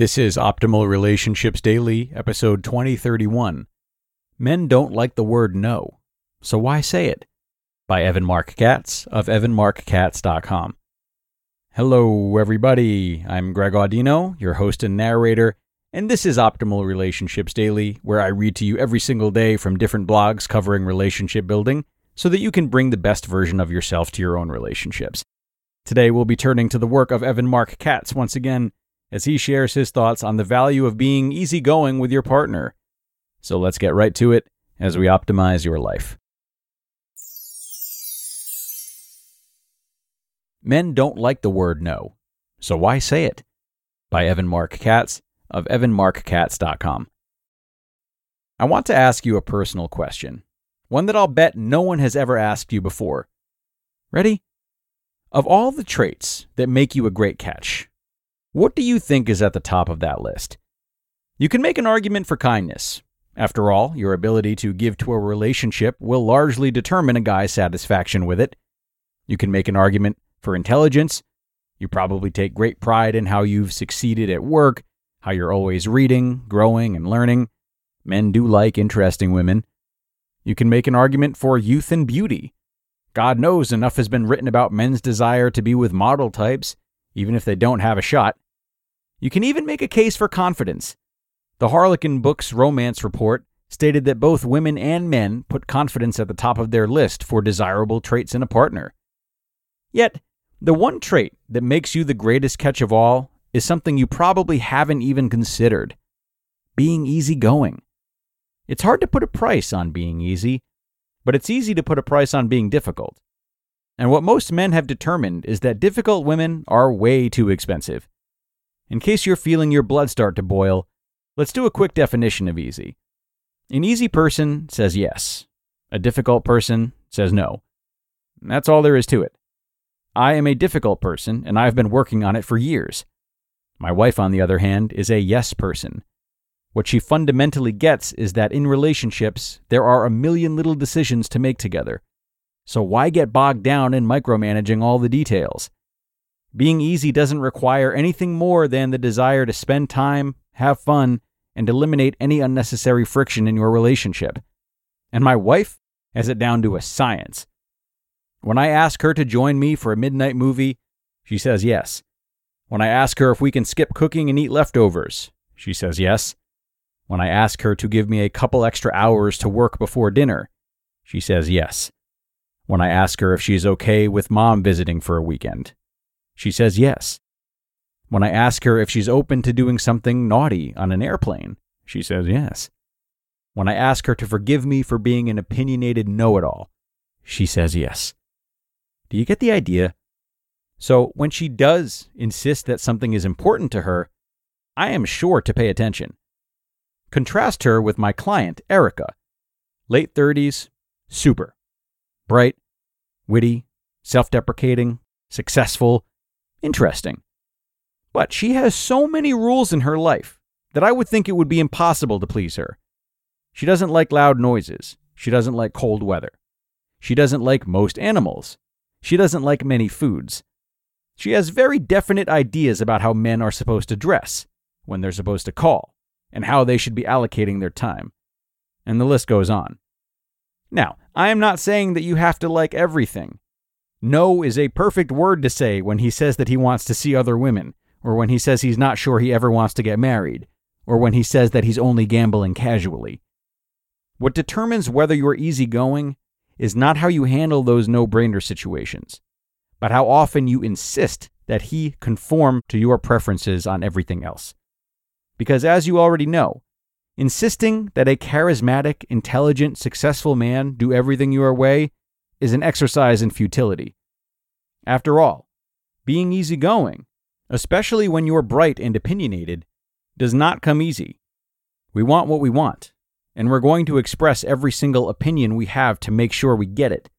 This is Optimal Relationships Daily, episode 2031. Men don't like the word no, so why say it? By Evan Marc Katz of evanmarckatz.com. Hello, everybody. I'm Greg Audino, your host and narrator, and this is Optimal Relationships Daily, where I read to you every single day from different blogs covering relationship building so that you can bring the best version of yourself to your own relationships. Today, we'll be turning to the work of Evan Marc Katz once again as he shares his thoughts on the value of being easygoing with your partner. So let's get right to it as we optimize your life. Men don't like the word no, so why say it? By Evan Marc Katz of evanmarckatz.com. I want to ask you a personal question, one that I'll bet no one has ever asked you before. Ready? Of all the traits that make you a great catch, what do you think is at the top of that list? You can make an argument for kindness. After all, your ability to give to a relationship will largely determine a guy's satisfaction with it. You can make an argument for intelligence. You probably take great pride in how you've succeeded at work, how you're always reading, growing, and learning. Men do like interesting women. You can make an argument for youth and beauty. God knows enough has been written about men's desire to be with model types, even if they don't have a shot. You can even make a case for confidence. The Harlequin Books Romance Report stated that both women and men put confidence at the top of their list for desirable traits in a partner. Yet, the one trait that makes you the greatest catch of all is something you probably haven't even considered being easygoing. It's hard to put a price on being easy, but it's easy to put a price on being difficult. And what most men have determined is that difficult women are way too expensive. In case you're feeling your blood start to boil, let's do a quick definition of easy. An easy person says yes, a difficult person says no. That's all there is to it. I am a difficult person, and I've been working on it for years. My wife, on the other hand, is a yes person. What she fundamentally gets is that in relationships, there are a million little decisions to make together. So why get bogged down in micromanaging all the details? Being easy doesn't require anything more than the desire to spend time, have fun, and eliminate any unnecessary friction in your relationship. And my wife has it down to a science. When I ask her to join me for a midnight movie, she says yes. When I ask her if we can skip cooking and eat leftovers, she says yes. When I ask her to give me a couple extra hours to work before dinner, she says yes. When I ask her if she's okay with mom visiting for a weekend, she says yes. When I ask her if she's open to doing something naughty on an airplane, she says yes. When I ask her to forgive me for being an opinionated know it all, she says yes. Do you get the idea? So when she does insist that something is important to her, I am sure to pay attention. Contrast her with my client, Erica. Late 30s, super. Bright, witty, self deprecating, successful, Interesting. But she has so many rules in her life that I would think it would be impossible to please her. She doesn't like loud noises. She doesn't like cold weather. She doesn't like most animals. She doesn't like many foods. She has very definite ideas about how men are supposed to dress, when they're supposed to call, and how they should be allocating their time. And the list goes on. Now, I am not saying that you have to like everything. No is a perfect word to say when he says that he wants to see other women, or when he says he's not sure he ever wants to get married, or when he says that he's only gambling casually. What determines whether you're easygoing is not how you handle those no brainer situations, but how often you insist that he conform to your preferences on everything else. Because as you already know, insisting that a charismatic, intelligent, successful man do everything your way is an exercise in futility. After all, being easygoing, especially when you're bright and opinionated, does not come easy. We want what we want, and we're going to express every single opinion we have to make sure we get it.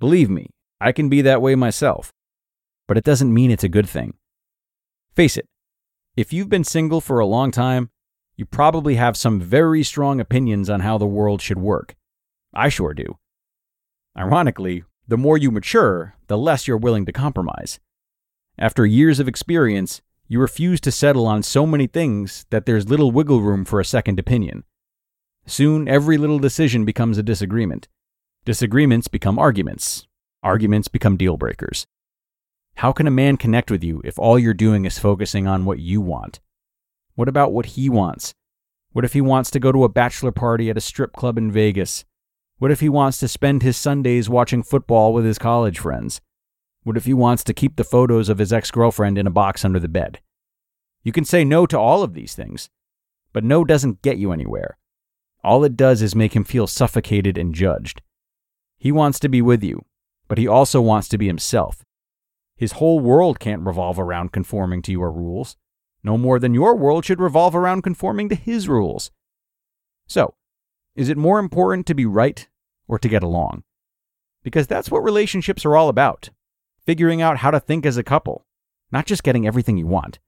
Believe me, I can be that way myself, but it doesn't mean it's a good thing. Face it, if you've been single for a long time, you probably have some very strong opinions on how the world should work. I sure do. Ironically, the more you mature, the less you're willing to compromise. After years of experience, You refuse to settle on so many things that there's little wiggle room for a second opinion. Soon, every little decision becomes a disagreement. Disagreements become arguments. Arguments become deal breakers. How can a man connect with you if all you're doing is focusing on what you want? What about what he wants? What if he wants to go to a bachelor party at a strip club in Vegas? What if he wants to spend his Sundays watching football with his college friends? What if he wants to keep the photos of his ex girlfriend in a box under the bed? You can say no to all of these things, but no doesn't get you anywhere. All it does is make him feel suffocated and judged. He wants to be with you, but he also wants to be himself. His whole world can't revolve around conforming to your rules, no more than your world should revolve around conforming to his rules. So, is it more important to be right or to get along? Because that's what relationships are all about figuring out how to think as a couple, not just getting everything you want.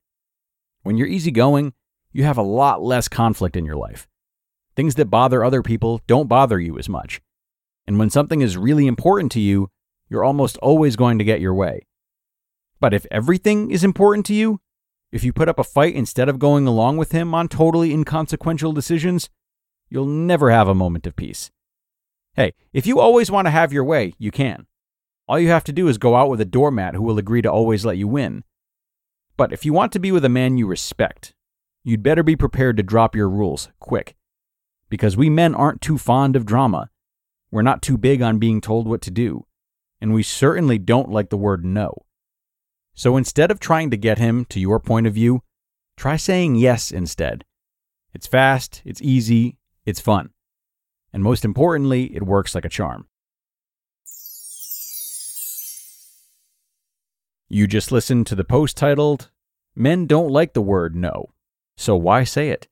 When you're easygoing, you have a lot less conflict in your life. Things that bother other people don't bother you as much. And when something is really important to you, you're almost always going to get your way. But if everything is important to you, if you put up a fight instead of going along with him on totally inconsequential decisions, you'll never have a moment of peace. Hey, if you always want to have your way, you can. All you have to do is go out with a doormat who will agree to always let you win. But if you want to be with a man you respect, you'd better be prepared to drop your rules quick because we men aren't too fond of drama. We're not too big on being told what to do, and we certainly don't like the word no. So instead of trying to get him to your point of view, try saying yes instead. It's fast, it's easy, it's fun. And most importantly, it works like a charm. You just listened to the post titled, Men Don't Like the Word No, So Why Say It?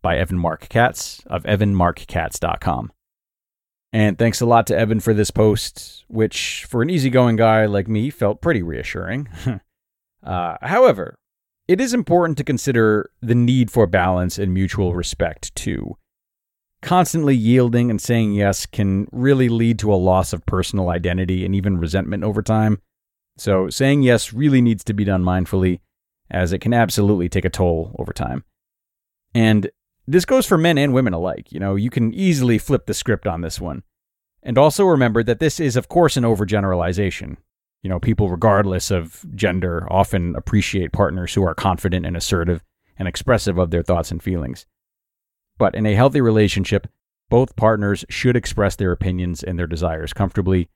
by Evan Marc Katz of evanmarckatz.com. And thanks a lot to Evan for this post, which for an easygoing guy like me felt pretty reassuring. uh, however, it is important to consider the need for balance and mutual respect too. Constantly yielding and saying yes can really lead to a loss of personal identity and even resentment over time. So, saying yes really needs to be done mindfully, as it can absolutely take a toll over time. And this goes for men and women alike. You know, you can easily flip the script on this one. And also remember that this is, of course, an overgeneralization. You know, people, regardless of gender, often appreciate partners who are confident and assertive and expressive of their thoughts and feelings. But in a healthy relationship, both partners should express their opinions and their desires comfortably,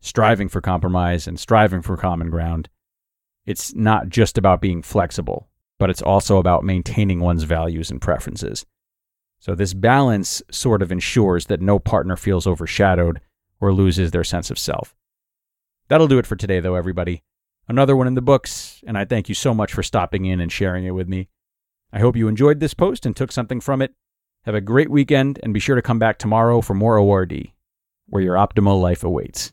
striving for compromise and striving for common ground. It's not just about being flexible, but it's also about maintaining one's values and preferences. So, this balance sort of ensures that no partner feels overshadowed or loses their sense of self. That'll do it for today, though, everybody. Another one in the books, and I thank you so much for stopping in and sharing it with me. I hope you enjoyed this post and took something from it. Have a great weekend, and be sure to come back tomorrow for more ORD, where your optimal life awaits.